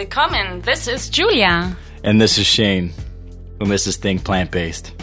Willkommen. This is Julia. And this is Shane. And this is Think Plant Based.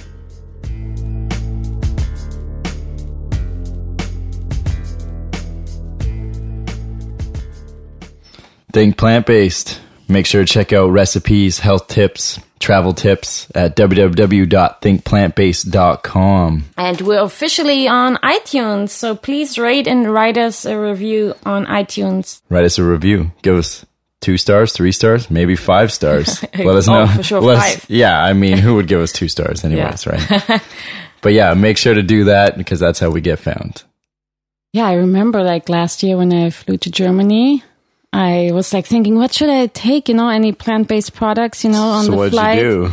Think Plant Based. Make sure to check out recipes, health tips, travel tips at www.thinkplantbased.com. And we're officially on iTunes, so please rate and write us a review on iTunes. Write us a review. Give us two stars, three stars, maybe five stars. Let us Oh, know. for sure, Let us- five. yeah, I mean, who would give us two stars anyways, Yeah. right? but yeah, make sure to do that because that's how we get found. Yeah, I remember like last year when I flew to Germany, I was like thinking, what should I take? You know, any plant based products, you know, on so the what'd flight. you do?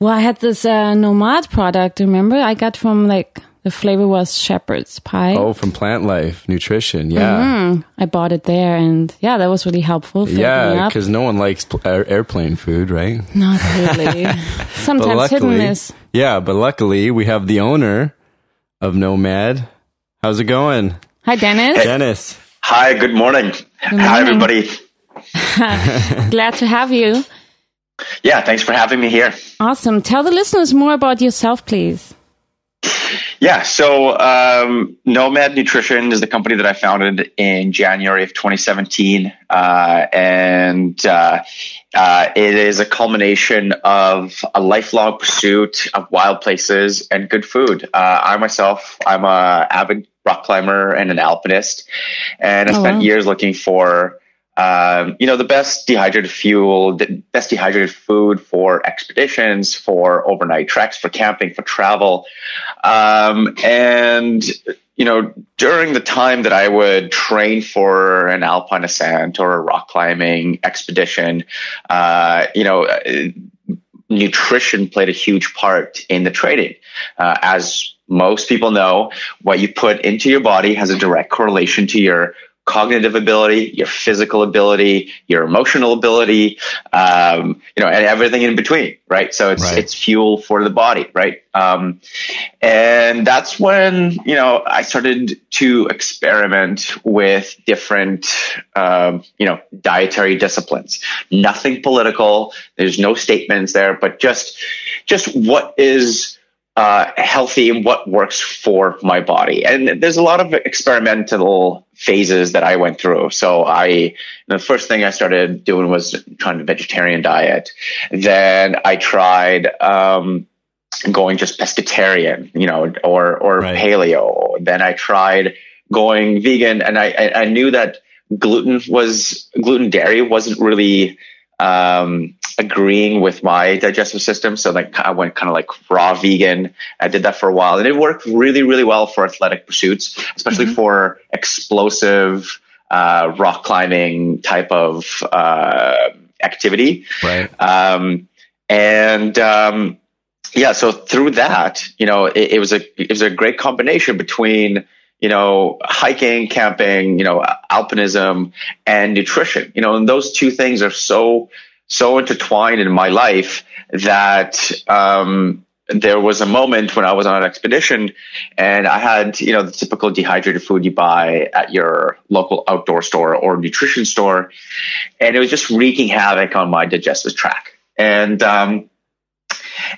Well, I had this uh, Nomad product, remember? I got from like, the flavor was shepherd's pie. Oh, from Plant Life Nutrition. Yeah. Mm, I bought it there and yeah, that was really helpful. filled Yeah, because no one likes pl- air- airplane food, right? Not really. But Sometimes hit luckily, miss. yeah, but luckily we have the owner of Nomad. How's it going, Hi, Dennis. Dennis? Hi, good morning. Hi, morning. everybody. Glad to have you. Yeah, thanks for having me here. Awesome. Tell the listeners more about yourself, please. Yeah, so um, Nomad Nutrition is the company that I founded in January of 2017. Uh, and uh, uh, it is a culmination of a lifelong pursuit of wild places and good food. Uh, I myself, I'm a avid rock climber and an alpinist, and I Oh, spent wow. years looking for um, you know, the best dehydrated fuel, the best dehydrated food for expeditions, for overnight treks, for camping, for travel. Um, and, you know, during the time that I would train for an alpine ascent or a rock climbing expedition, uh, you know, nutrition played a huge part in the training. Uh, as most people know, what you put into your body has a direct correlation to your cognitive ability, your physical ability, your emotional ability, um, you know, and everything in between, right? So it's Right. it's fuel for the body, right? Um, and that's when you know I started to experiment with different, um, you know, dietary disciplines. Nothing political. There's no statements there, but just just what is uh, healthy and what works for my body. And there's a lot of experimental phases that I went through. So I, the first thing I started doing was trying a vegetarian diet. Then I tried, um, going just pescatarian, you know, or, or Right. paleo. Then I tried going vegan and I, I, I knew that gluten was, gluten dairy wasn't really, um, agreeing with my digestive system. So like I went kind of like raw vegan. I did that for a while and it worked really, really well for athletic pursuits, especially for explosive, uh, rock climbing type of, uh, activity. Right. Um, and, um, yeah, so through that, you know, it, it was a, it was a great combination between, you know, hiking, camping, you know, alpinism and nutrition, you know, and those two things are so, so intertwined in my life that, um, there was a moment when I was on an expedition and I had, you know, the typical dehydrated food you buy at your local outdoor store or nutrition store. And it was just wreaking havoc on my digestive tract. And, um,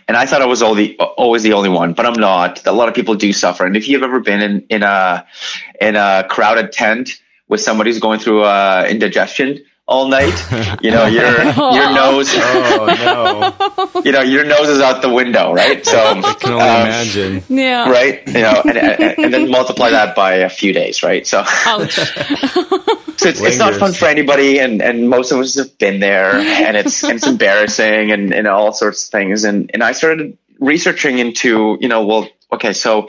and I thought I was all the, always the only one, but I'm not. A lot of people do suffer. And if you've ever been in, in a, in a crowded tent with somebody who's going through, uh, indigestion all night, you know, your, your nose, Oh no! you know, your nose is out the window, right? So, I can only um, imagine. Yeah. right? You know, and, and, and then multiply that by a few days, right? So, Ouch. so it's, it's not fun for anybody, and, and most of us have been there, and it's and it's embarrassing, and, and all sorts of things. And and I started researching into, you know, well, okay, so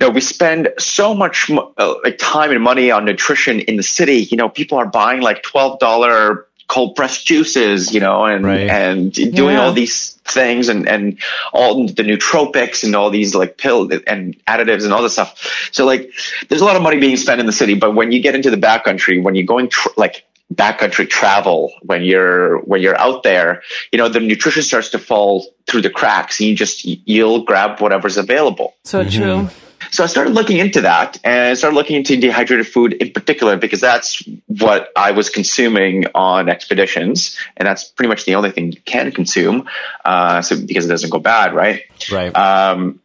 you know, we spend so much uh, like time and money on nutrition in the city. You know, people are buying like twelve dollar cold pressed juices, you know, and Right. and doing Yeah. all these things and and all the nootropics and all these like pill and additives and all this stuff. So like, there's a lot of money being spent in the city, but when you get into the backcountry, when you're going tr- like backcountry travel, when you're when you're out there, you know, the nutrition starts to fall through the cracks, and you just you'll grab whatever's available. So true. So I started looking into that and I started looking into dehydrated food in particular because that's what I was consuming on expeditions, and that's pretty much the only thing you can consume, uh, so because it doesn't go bad, right? Right. Um,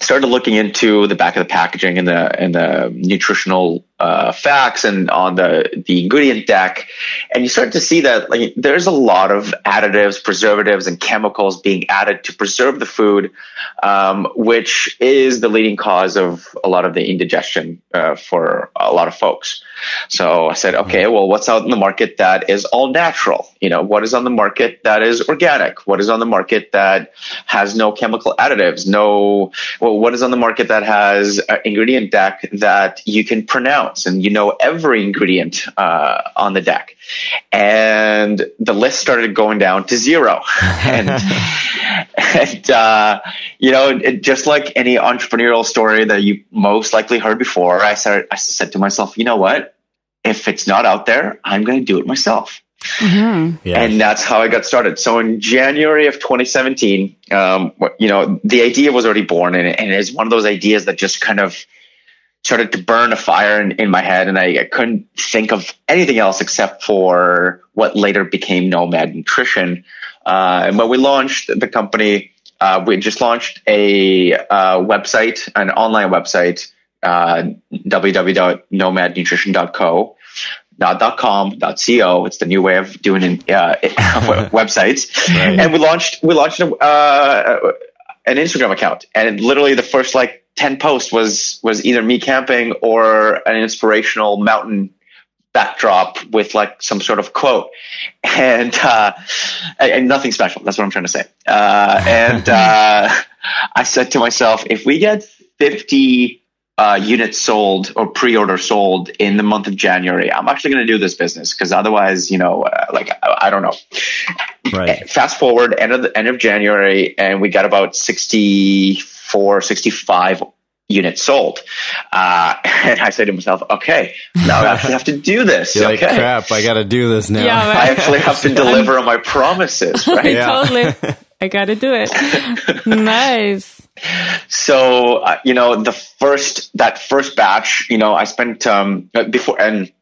started looking into the back of the packaging and the and the nutritional uh, facts and on the the ingredient deck, and you start to see that like there's a lot of additives, preservatives, and chemicals being added to preserve the food, um, which is the leading cause of a lot of the indigestion uh, for a lot of folks. So I said, okay, well, what's out in the market that is all natural? You know, what is on the market that is organic? What is on the market that has no chemical additives? No, well, what is on the market that has an ingredient deck that you can pronounce and you know every ingredient uh, on the deck? And the list started going down to zero. and, and uh, you know, it, just like any entrepreneurial story that you most likely heard before, I started, I said to myself, you know what? If it's not out there, I'm going to do it myself. Mm-hmm. Yeah. And that's how I got started. So in January of 2017, um, you know, the idea was already born and, and it's one of those ideas that just kind of started to burn a fire in, in my head. And I, I couldn't think of anything else except for what later became Nomad Nutrition. Uh, and when we launched the company, uh, we just launched a uh, website, an online website, uh, www.nomadnutrition.co. Not .com, .co. It's the new way of doing uh, websites. Right. And we launched we launched a, uh, an Instagram account, and literally the first like ten posts was was either me camping or an inspirational mountain backdrop with like some sort of quote, and uh, and nothing special. That's what I'm trying to say. Uh, and uh, I said to myself, if we get 50 uh, units sold or pre-order sold in the month of January, I'm actually going to do this business because otherwise, you know, uh, like I, I don't know. Right. Fast forward end of the end of January, and we got about 64, 65 units sold. Uh, and I said to myself, okay, now I actually have to do this. You're okay. like, crap, I got to do this now. Yeah, I actually have to deliver on my promises, right? Yeah. totally. I got to do it. nice. So, uh, you know, the first, that first batch, you know, I spent, um, before, and just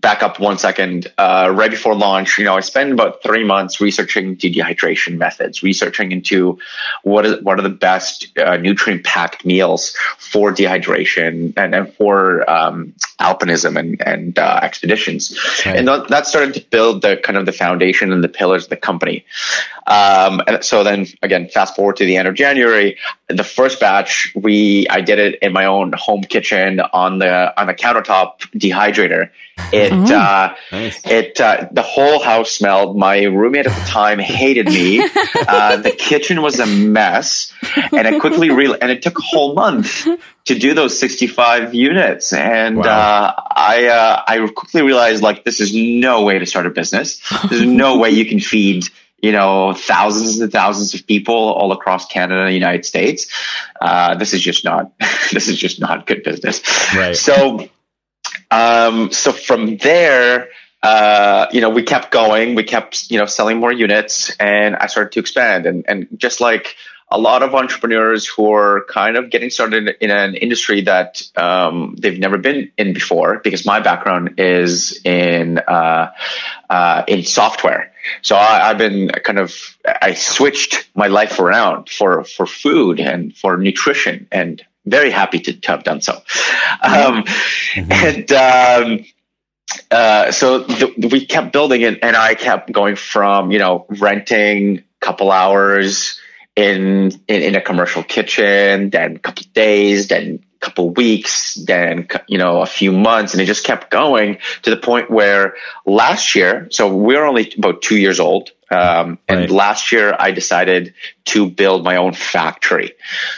back up one second, uh, right before launch, you know, I spent about three months researching dehydration methods, researching into what is, what are the best, uh, nutrient packed meals for dehydration and, and for, um, alpinism and, and, uh, expeditions. Right. And that, that started to build the kind of the foundation and the pillars of the company. Um, and so then again, fast forward to the end of January, the first batch, we, I did it in my own home kitchen on the, on a countertop dehydrator. It, uh, Nice. it, uh, the whole house smelled. My roommate at the time hated me. Uh, the kitchen was a mess and I quickly real, and it took a whole month to do those 65 units. And, Wow. uh, I, uh, I quickly realized like, this is no way to start a business. There's no way you can feed, you know, thousands and thousands of people all across Canada and the United States. Uh, this is just not, this is just not good business. Right. So, um, so from there, uh, you know, we kept going, we kept, you know, selling more units and I started to expand and, and just like a lot of entrepreneurs who are kind of getting started in an industry that, um, they've never been in before because my background is in, uh, uh, in software. So I, I've been kind of, I switched my life around for, for food and for nutrition and very happy to, to have done so. Um, and, um, uh, so we kept building it and I kept going from, you know, renting a couple hours in, in, in a commercial kitchen, then a couple days, then couple weeks, then, you know, a few months. And it just kept going to the point where last year, so we're only about two years old. Um, and Right. last year I decided to build my own factory.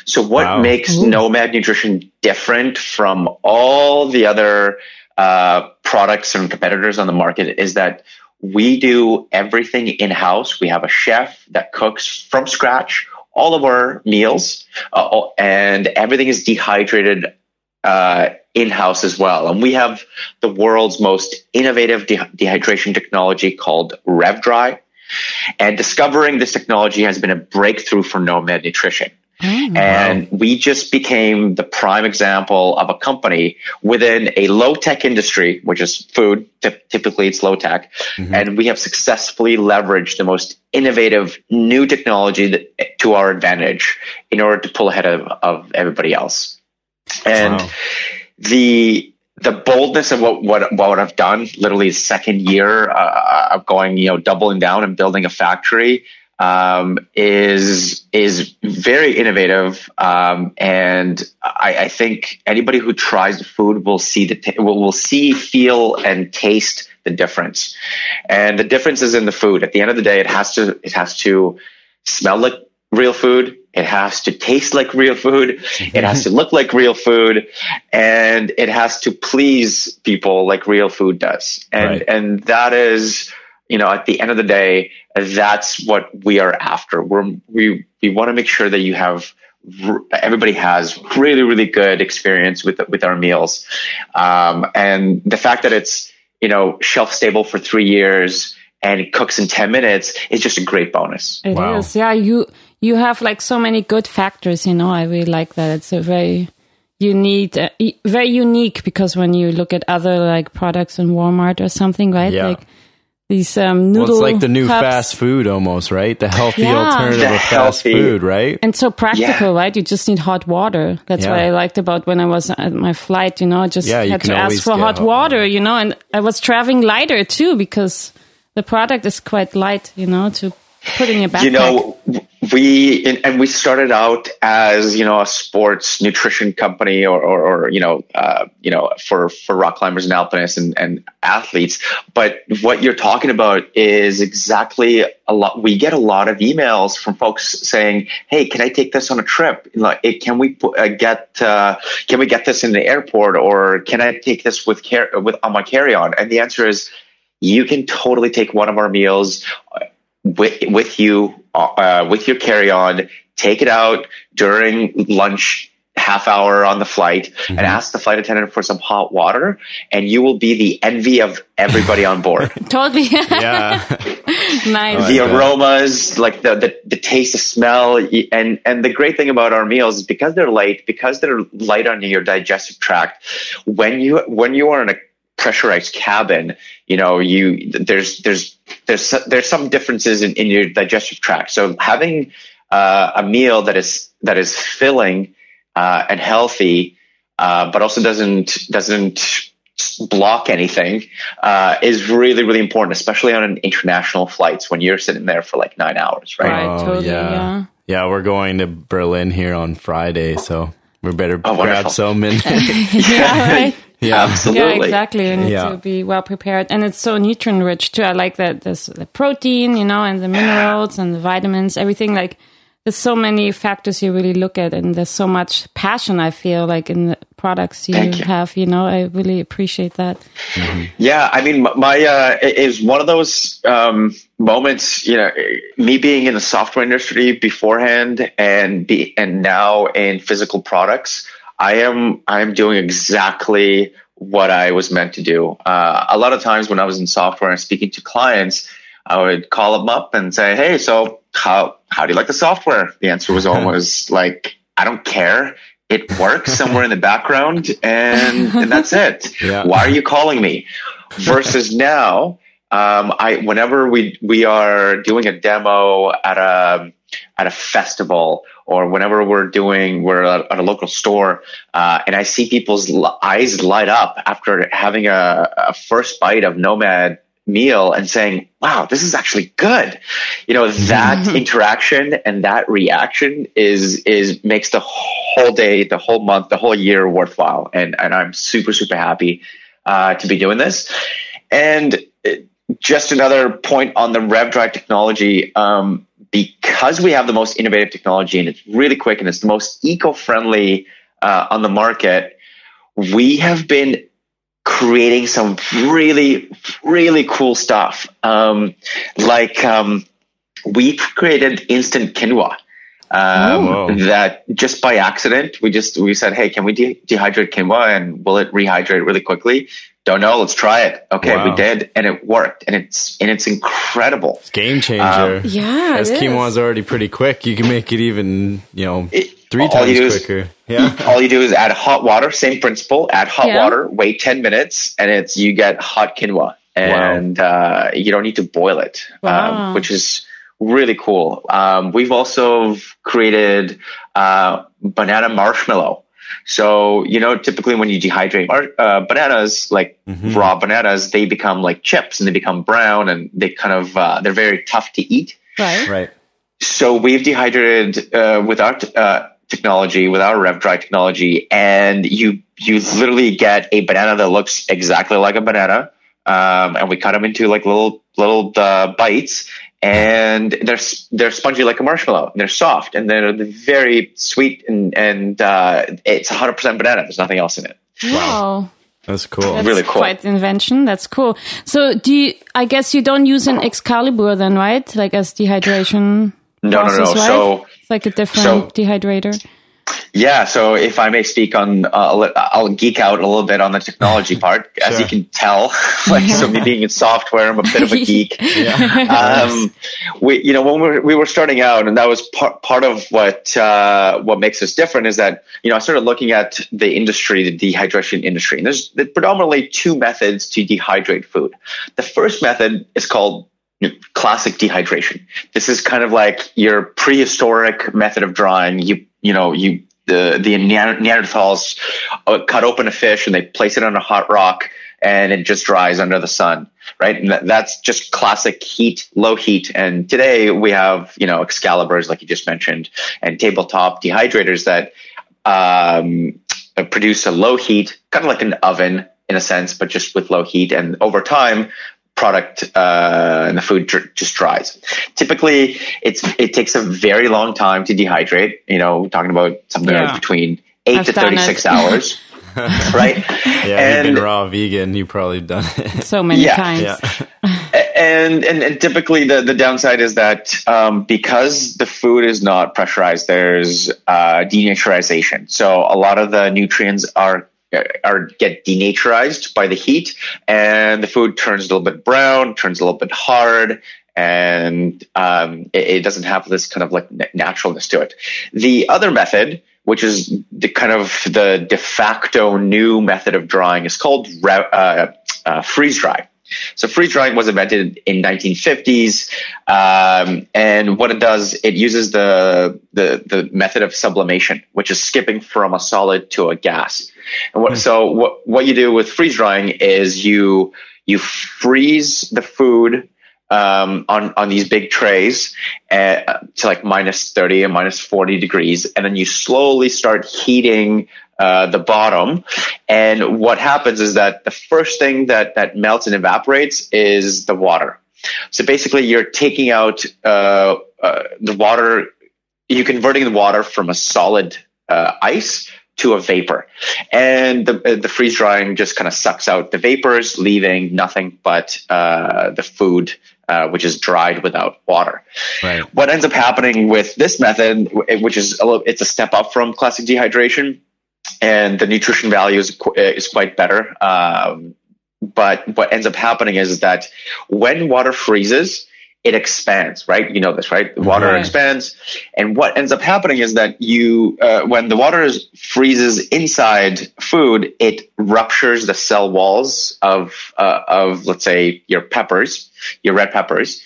So what Wow. makes Ooh. Nomad Nutrition different from all the other uh, products and competitors on the market is that we do everything in house. We have a chef that cooks from scratch all of our meals, uh, and everything is dehydrated uh, in house as well. And we have the world's most innovative de- dehydration technology called RevDry. And discovering this technology has been a breakthrough for Nomad Nutrition. Mm, and wow. we just became the prime example of a company within a low tech industry, which is food. Typically, it's low tech. Mm-hmm. And we have successfully leveraged the most innovative new technology that, to our advantage in order to pull ahead of, of everybody else. And wow. the the boldness of what, what, what I've done, literally second year uh, of going, you know, doubling down and building a factory, um, is is very innovative, um, and I, I, think anybody who tries the food will see the t- will, will see, feel, and taste the difference. And the difference is in the food. At the end of the day, it has to it has to smell like real food. It has to taste like real food. It has to look like real food and it has to please people like real food does. And, right. and that is, you know, at the end of the day, that's what we are after. We're, we, we want to make sure that you have everybody has really really good experience with with our meals um, and the fact that it's you know shelf stable for three years and it cooks in 10 minutes is just a great bonus It wow. is, yeah you you have like so many good factors you know i really like that it's a very unique uh, very unique because when you look at other like products in walmart or something right yeah. like these um, noodle. Well, it's like the new cups. fast food almost, right? The healthy yeah. alternative the of fast food, right? And so practical, yeah. right? You just need hot water. That's yeah. what I liked about when I was at my flight. You know, I just had to ask for hot, hot water, water. You know, and I was traveling lighter too because the product is quite light. You know, to put in your backpack. You know, we and we started out as you know a sports nutrition company or, or, or you know uh, you know for for rock climbers and alpinists and, and athletes. But what you're talking about is exactly a lot we get a lot of emails from folks saying hey can i take this on a trip? Like can we uh, get uh, can we get this in the airport or can i take this with care with on my carry-on? And the answer is you can totally take one of our meals with, with you uh, with your carry on, take it out during lunch half hour on the flight mm-hmm. and ask the flight attendant for some hot water and you will be the envy of everybody on board. totally. yeah. nice. The aromas, like the, the, the taste, the smell. And, and the great thing about our meals is because they're light, because they're light on your digestive tract, when you, when you are in a pressurized cabin, you know, you there's there's there's there's some differences in, in your digestive tract. So having uh, a meal that is that is filling uh, and healthy, uh, but also doesn't doesn't block anything uh, is really really important, especially on an international flights when you're sitting there for like nine hours, right? Right, oh, totally, yeah. yeah. Yeah, we're going to Berlin here on Friday, so we better oh, grab some. And yeah, right. Yeah, absolutely. Yeah, exactly. You need yeah. to be well prepared, and it's so nutrient rich too. I like that there's the protein, you know, and the minerals and the vitamins, everything. Like there's so many factors you really look at, and there's so much passion. I feel like in the products you, you. have. You know, I really appreciate that. Mm-hmm. Yeah, I mean, my uh, is one of those um, moments. You know, me being in the software industry beforehand, and be and now in physical products I am I'm doing exactly what I was meant to do. Uh, a lot of times when I was in software and speaking to clients, I would call them up and say, "Hey, so how how do you like the software?" The answer was always like, "I don't care. It works somewhere in the background, and, and that's it. Yeah. Why are you calling me?" Versus now, um, I whenever we we are doing a demo at a at a festival or whenever we're doing we're at a local store uh, and i see people's eyes light up after having a, a, first bite of nomad meal and saying wow this is actually good you know that interaction and that reaction is is makes the whole day the whole month the whole year worthwhile and and i'm super super happy uh, to be doing this and just another point on the RevDry technology. Um, because we have the most innovative technology and it's really quick and it's the most eco-friendly uh, on the market, we have been creating some really, really cool stuff. Um, like um, we created instant quinoa. Um, Oh. that just by accident, we just, we said, Hey, can we de- dehydrate quinoa and will it rehydrate really quickly? Don't know. Let's try it. Okay. Wow. We did and it worked and it's, and it's incredible. Game changer. Yeah, As it is. quinoa is already pretty quick, you can make it even, you know, It- three all you times do is- quicker. Yeah. All you do is add hot water, same principle, add hot Yeah. water, wait 10 minutes and it's, you get hot quinoa and, uh, you don't need to boil it, Wow. um, which is really cool. Um, we've also created, uh, banana marshmallow. So, you know, typically when you dehydrate uh, bananas, like Mhm. raw bananas, they become like chips and they become brown and they kind of, uh, they're very tough to eat. Right. Right. So we've dehydrated uh, with our t- uh, technology, with our Rev Dry technology, and you you literally get a banana that looks exactly like a banana, um, and we cut them into like little little uh, bites, and they're they're spongy like a marshmallow. And they're soft, and they're very sweet, and and uh, it's 100 percent banana. There's nothing else in it. Wow. That's cool. That's Really cool. quite invention. That's cool. So do you, I guess you don't use an Excalibur then, right? Like as dehydration No, no, no. right? So it's like a different so- dehydrator. Yeah, so if I may speak on, uh, I'll, I'll geek out a little bit on the technology part. As Sure. you can tell, like so me being in software, I'm a bit of a geek. um, we, you know, when we were, we were starting out, and that was part part of what uh, what makes us different is that you know I started looking at the industry, the dehydration industry, and there's predominantly two methods to dehydrate food. The first method is called classic dehydration. This is kind of like your prehistoric method of drying. You you know you the the Neanderthals uh, cut open a fish and they place it on a hot rock and it just dries under the sun, right? And that's just classic heat, low heat. And today we have you know Excaliburs like you just mentioned and tabletop dehydrators that um, produce a low heat, kind of like an oven in a sense, but just with low heat. And over time, product uh, and the food dr- just dries. Typically, it's it takes a very long time to dehydrate. You know, we're talking about something Yeah. like between 8 I've to thirty six hours, right? Yeah, you've and been raw vegan. You probably done it. So many Yeah. times. yeah. and, and and typically the the downside is that um, because the food is not pressurized, there's uh, denaturization. So a lot of the nutrients are are get denaturized by the heat, and the food turns a little bit brown, turns a little bit hard, and um, it, it doesn't have this kind of like naturalness to it. The other method, which is the kind of the de facto new method of drying, is called uh, uh, freeze dry. So freeze drying was invented in 1950s, um, and what it does, it uses the, the the method of sublimation, which is skipping from a solid to a gas. And what, so what what you do with freeze drying is you you freeze the food um, on on these big trays uh, to like minus 30 and minus 40 degrees, and then you slowly start heating uh, the bottom. And what happens is that the first thing that that melts and evaporates is the water. So basically, you're taking out uh, uh, the water. You're converting the water from a solid uh, ice to a vapor, and the uh, the freeze drying just kind of sucks out the vapors, leaving nothing but uh, the food, uh, which is dried without water Right. what ends up happening with this method, which is a little, it's a step up from classic dehydration, and the nutrition value is is quite better. Um, but what ends up happening is that when water freezes, it expands, right? You know this, right? The water Right. expands, and what ends up happening is that you, uh, when the water is, freezes inside food, it ruptures the cell walls of uh, of let's say your peppers, your red peppers,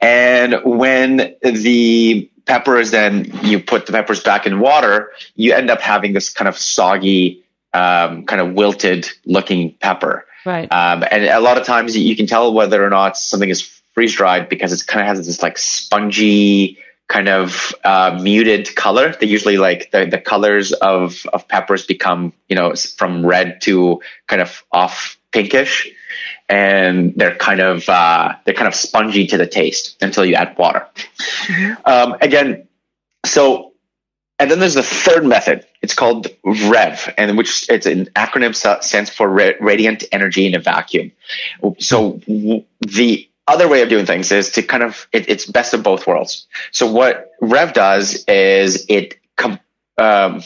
and when the peppers then you put the peppers back in water, you end up having this kind of soggy, um, kind of wilted looking pepper. Right. Um, and a lot of times you can tell whether or not something is freeze dried because it kind of has this like spongy kind of uh, muted color. They usually like the, the colors of, of peppers become, you know, from red to kind of off pinkish. And they're kind of uh, they're kind of spongy to the taste until you add water. Um, again, so and then there's the third method. It's called REV, and which it's an acronym sta- stands for Radiant Energy in a Vacuum. So the other way of doing things is to kind of it, it's best of both worlds. So what Rev does is it com- um,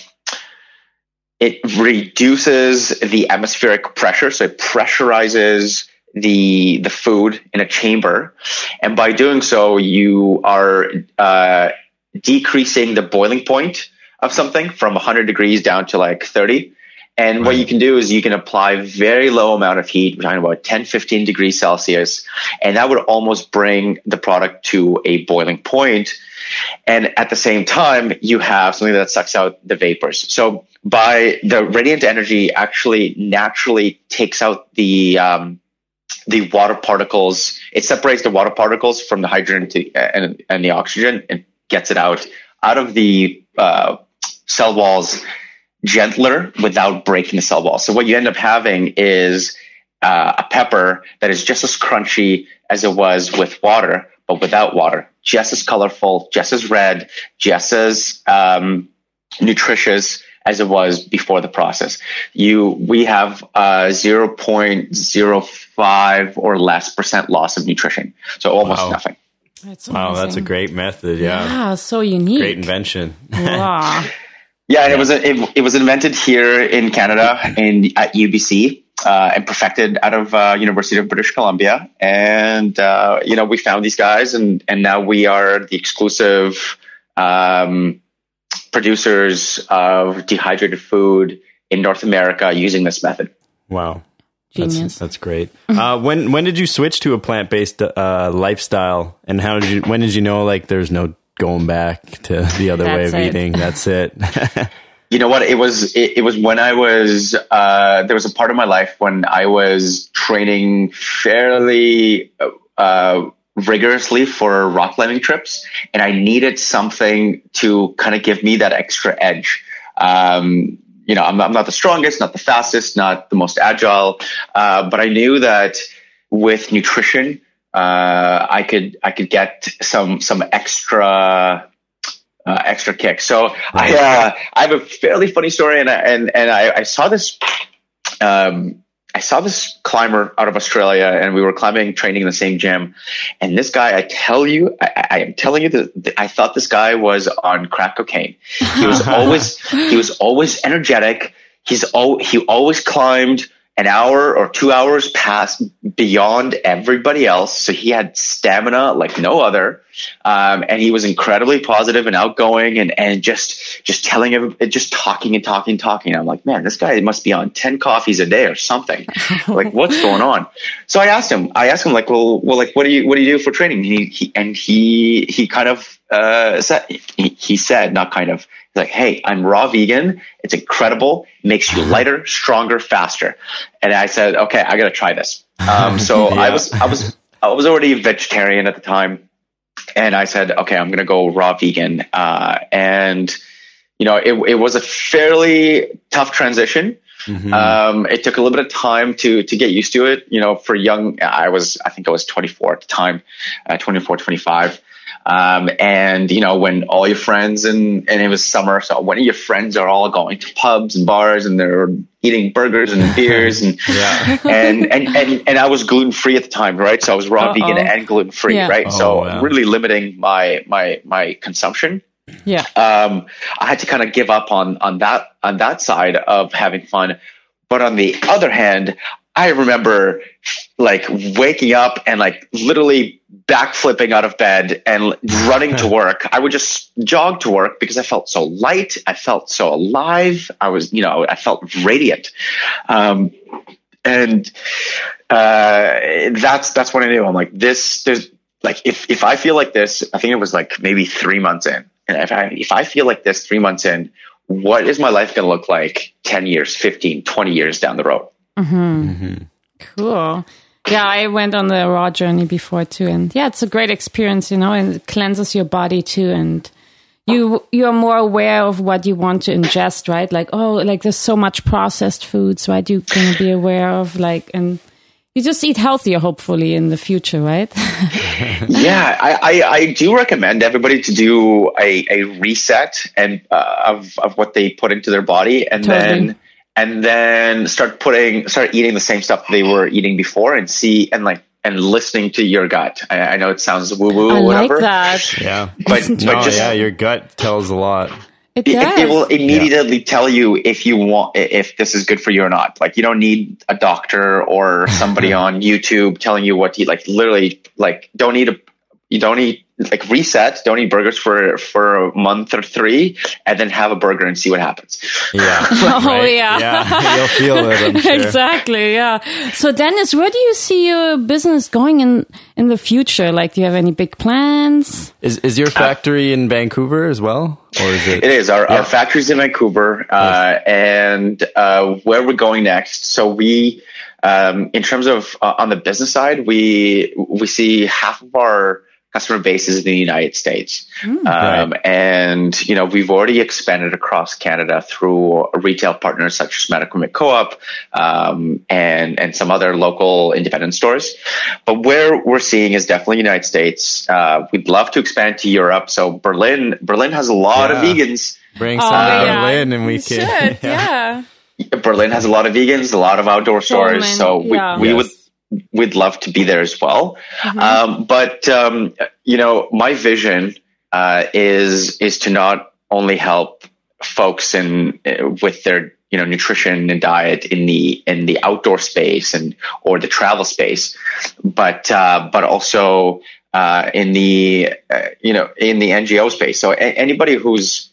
it reduces the atmospheric pressure, so it pressurizes the the food in a chamber, and by doing so, you are uh, decreasing the boiling point of something from 100 degrees down to like 30. And right. what you can do is you can apply very low amount of heat, we're talking about 10, 15 degrees Celsius, and that would almost bring the product to a boiling point. And at the same time, you have something that sucks out the vapors. So by the radiant energy actually naturally takes out the um, the water particles. It separates the water particles from the hydrogen to, and, and the oxygen and gets it out out of the uh, cell walls gentler without breaking the cell wall. So what you end up having is uh, a pepper that is just as crunchy as it was with water, but without water, just as colorful, just as red, just as um, nutritious as it was before the process. You, we have uh, 0.05 or less percent loss of nutrition, so almost wow. nothing. That's wow, that's a great method. Yeah, yeah, so unique, great invention. Wow. Yeah, and yeah. it was it, it was invented here in Canada in at UBC uh, and perfected out of uh, University of British Columbia. And uh, you know, we found these guys, and and now we are the exclusive um, producers of dehydrated food in North America using this method. Wow. Genius. That's, that's great. Uh, when when did you switch to a plant based uh, lifestyle, and how did you? When did you know like there's no going back to the other way of it. eating. That's it. you know what? It was it, it was when I was uh, there was a part of my life when I was training fairly uh, rigorously for rock climbing trips, and I needed something to kind of give me that extra edge. Um, you know, I'm, I'm, not the strongest, not the fastest, not the most agile, uh, but I knew that with nutrition uh, I could I could get some some extra uh, extra kick. So I uh, I have a fairly funny story, and and and I, I saw this. Um, I saw this climber out of Australia, and we were climbing, training in the same gym. And this guy, I tell you, I, I am telling you that I thought this guy was on crack cocaine. He was always, he was always energetic. He's all, he always climbed an hour or two hours past beyond everybody else. So he had stamina like no other. Um, and he was incredibly positive and outgoing and, and just, just telling everybody, just talking and talking and talking. I'm like, man, this guy must be on 10 coffees a day or something. like what's going on? So I asked him, I asked him like, well, well, like, what do you, what do you do for training? And he, he and he, he kind of, uh, he, he said, not kind of, like, hey, I'm raw vegan. It's incredible. makes you lighter, stronger, faster. And I said, okay, I got to try this. Um, so yeah. I was, I was, I was already a vegetarian at the time. And I said, okay, I'm going to go raw vegan. Uh, and, you know, it, it was a fairly tough transition. Mm-hmm. Um, it took a little bit of time to to get used to it. You know, for young, I was I think I was 24 at the time, uh, 24, 25. Um, and you know, when all your friends and, and it was summer, so when your friends are all going to pubs and bars and they're eating burgers and beers and, yeah. and, and, and, and I was gluten free at the time, right? So I was raw Uh-oh. vegan and gluten free, yeah. right? Oh, so wow. really limiting my, my, my consumption. Yeah. Um, I had to kind of give up on, on that, on that side of having fun. But on the other hand, I remember like waking up and like literally backflipping out of bed and running to work. I would just jog to work because I felt so light. I felt so alive. I was, you know, I felt radiant. Um, and uh, that's that's what I knew. I'm like this. There's like if if I feel like this, I think it was like maybe three months in, and if I if I feel like this three months in, what is my life going to look like 10 years, 15, 20 years down the road? Mm-hmm. Mm-hmm. Cool. Yeah, I went on the raw journey before too, and yeah, it's a great experience, you know, and it cleanses your body too, and you you're more aware of what you want to ingest, right? Like, oh, like there's so much processed foods, right? You're gonna be aware of like, and you just eat healthier, hopefully, in the future, right? yeah, I, I, I, do recommend everybody to do a, a reset and uh, of of what they put into their body, and totally. then and then start putting start eating the same stuff they were eating before and see and like and listening to your gut. I, I know it sounds woo woo, whatever. like that. Yeah. But, No, but just yeah, your gut tells a lot. It it, does. it will immediately tell you if you want if this is good for you or not. Like you don't need a doctor or somebody on YouTube telling you what to eat. Like literally, like don't eat a you don't eat like reset. Don't eat burgers for for a month or three, and then have a burger and see what happens. Yeah. Oh, right? yeah. Yeah. You'll feel it, I'm sure. Exactly. Yeah. So, Dennis, where do you see your business going in in the future? Like, do you have any big plans? Is is your factory in Vancouver as well? Or is it It is our, Yeah. our factory's in Vancouver, uh, and uh, where we're going next. So we, um, in terms of uh, on the business side, we we see half of our customer base is in the United States, um, Right. and you know we've already expanded across Canada through retail partners such as Medical Co-op um, and and some other local independent stores. But where we're seeing is definitely United States. Uh, we'd love to expand to Europe. So Berlin, Berlin has a lot of vegans. bring Oh, some yeah. Berlin and we You can should, yeah. Berlin has a lot of vegans, a lot of outdoor stores. many, so we, yeah. we Yes. would we'd love to be there as well. Mm-hmm. Um, but um, you know, my vision uh, is is to not only help folks in uh, with their you know nutrition and diet in the in the outdoor space and or the travel space, but uh, but also uh, in the uh, you know in the NGO space. So a- anybody who's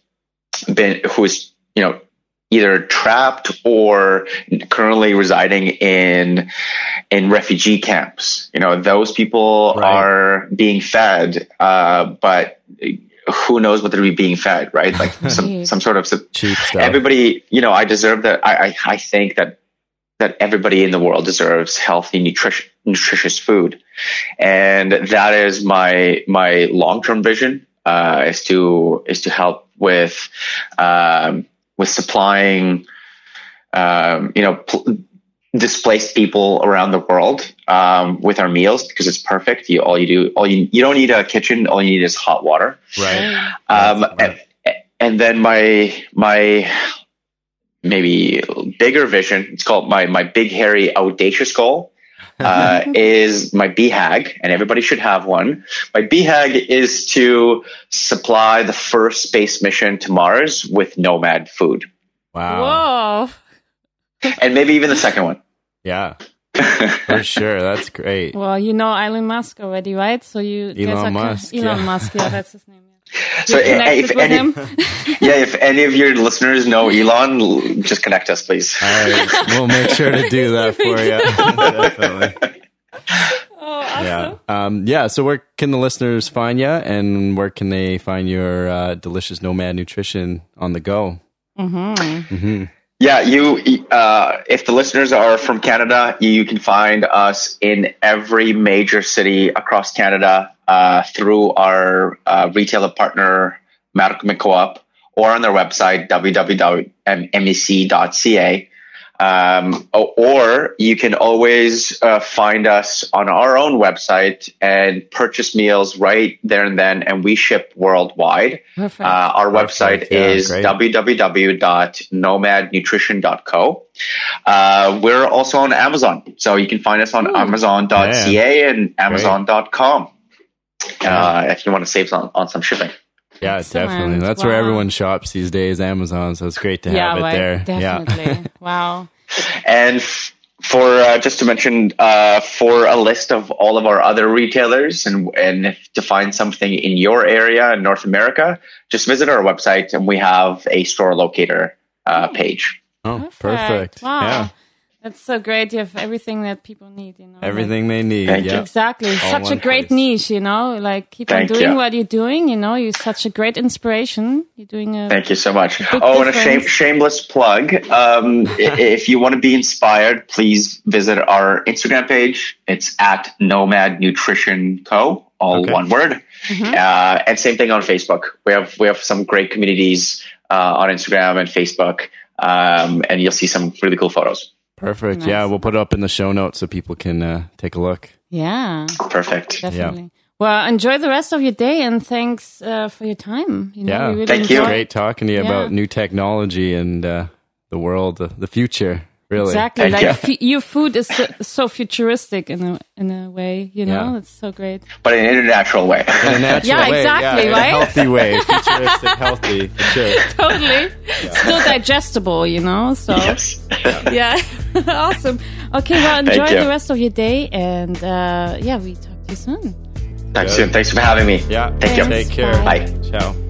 been who's you know either trapped or currently residing in in refugee camps. You know, those people Right. are being fed, uh, but who knows what they're being fed, right? Like some some sort of cheap stuff. everybody. You know, I deserve that. I I, I think that that everybody in the world deserves healthy, nutrition, nutritious food, and that is my my long term vision. Uh, is to is to help with um, with supplying, um, you know, pl- displaced people around the world um, with our meals because it's perfect. You all you do all you you don't need a kitchen. All you need is hot water. right. Um, That's and, and then my my maybe bigger vision. It's called my my big hairy audacious goal. Uh, is my BHAG, and everybody should have one. My BHAG is to supply the first space mission to Mars with Nomad food, Wow. Whoa. and maybe even the second one. Yeah. For sure. That's great. Well, you know Elon Musk already, right? So you guys Elon are con- Musk, Elon yeah. Musk, yeah, that's his name. Yeah. So if any, yeah, if any of your listeners know Elon, just connect us, please. All right. We'll make sure to do that for you. Definitely. Oh, awesome. Yeah. Um, yeah. So where can the listeners find you and where can they find your uh, delicious nomad nutrition on the go? Yeah, you. Uh, if the listeners are from Canada, you can find us in every major city across Canada uh, through our uh, retailer partner, Medical Co-op, or on their website www.mec.ca. Um, or you can always uh, find us on our own website and purchase meals right there and then, and we ship worldwide. Perfect. Uh, our Perfect. website Yeah, is great. www.nomadnutrition.co. Uh, we're also on Amazon, so you can find us on Amazon.ca and Amazon.com uh, if you want to save on, on some shipping. Yeah, Excellent. definitely. That's where everyone shops these days, Amazon. So it's great to yeah, have it right. there. Definitely. wow. And for uh, just to mention, uh, for a list of all of our other retailers and and if to find something in your area in North America, just visit our website and we have a store locator uh, page. Oh, perfect. Wow. Yeah. That's so great. You have everything that people need, you know. like- Everything they need. Thank you. yeah. Exactly. All such a great place. niche, you know. Like keep Thank on doing you. what you're doing, you know. You're such a great inspiration. You're doing a Thank you so much. Oh, and a shame, shameless plug. Um, if you want to be inspired, please visit our Instagram page. It's at Nomad Nutrition Co. All Okay. one word. Mm-hmm. Uh, and same thing on Facebook. We have we have some great communities uh, on Instagram and Facebook, um, and you'll see some really cool photos. Perfect. Nice. Yeah, we'll put it up in the show notes so people can uh, take a look. yeah, Perfect. definitely. Well, enjoy the rest of your day and thanks uh, for your time. You know, Yeah. we really Thank you. Great talking to you Yeah. about new technology and uh, the world, uh, the future. Really? Exactly. Thank like you. your food is so, so, futuristic in a in a way. You know, yeah. it's so great. But in a natural way. In a natural yeah, way. exactly. Yeah, right. In a healthy way. Futuristic, healthy. Sure. Totally. Yeah. Still digestible. You know. So. Yes. yeah. awesome. Okay. Well, enjoy the rest of your day, and uh, yeah, we talk to you soon. Talk soon. Thanks for having me. Yeah. Thank Thanks. you. Take care. Bye. Ciao.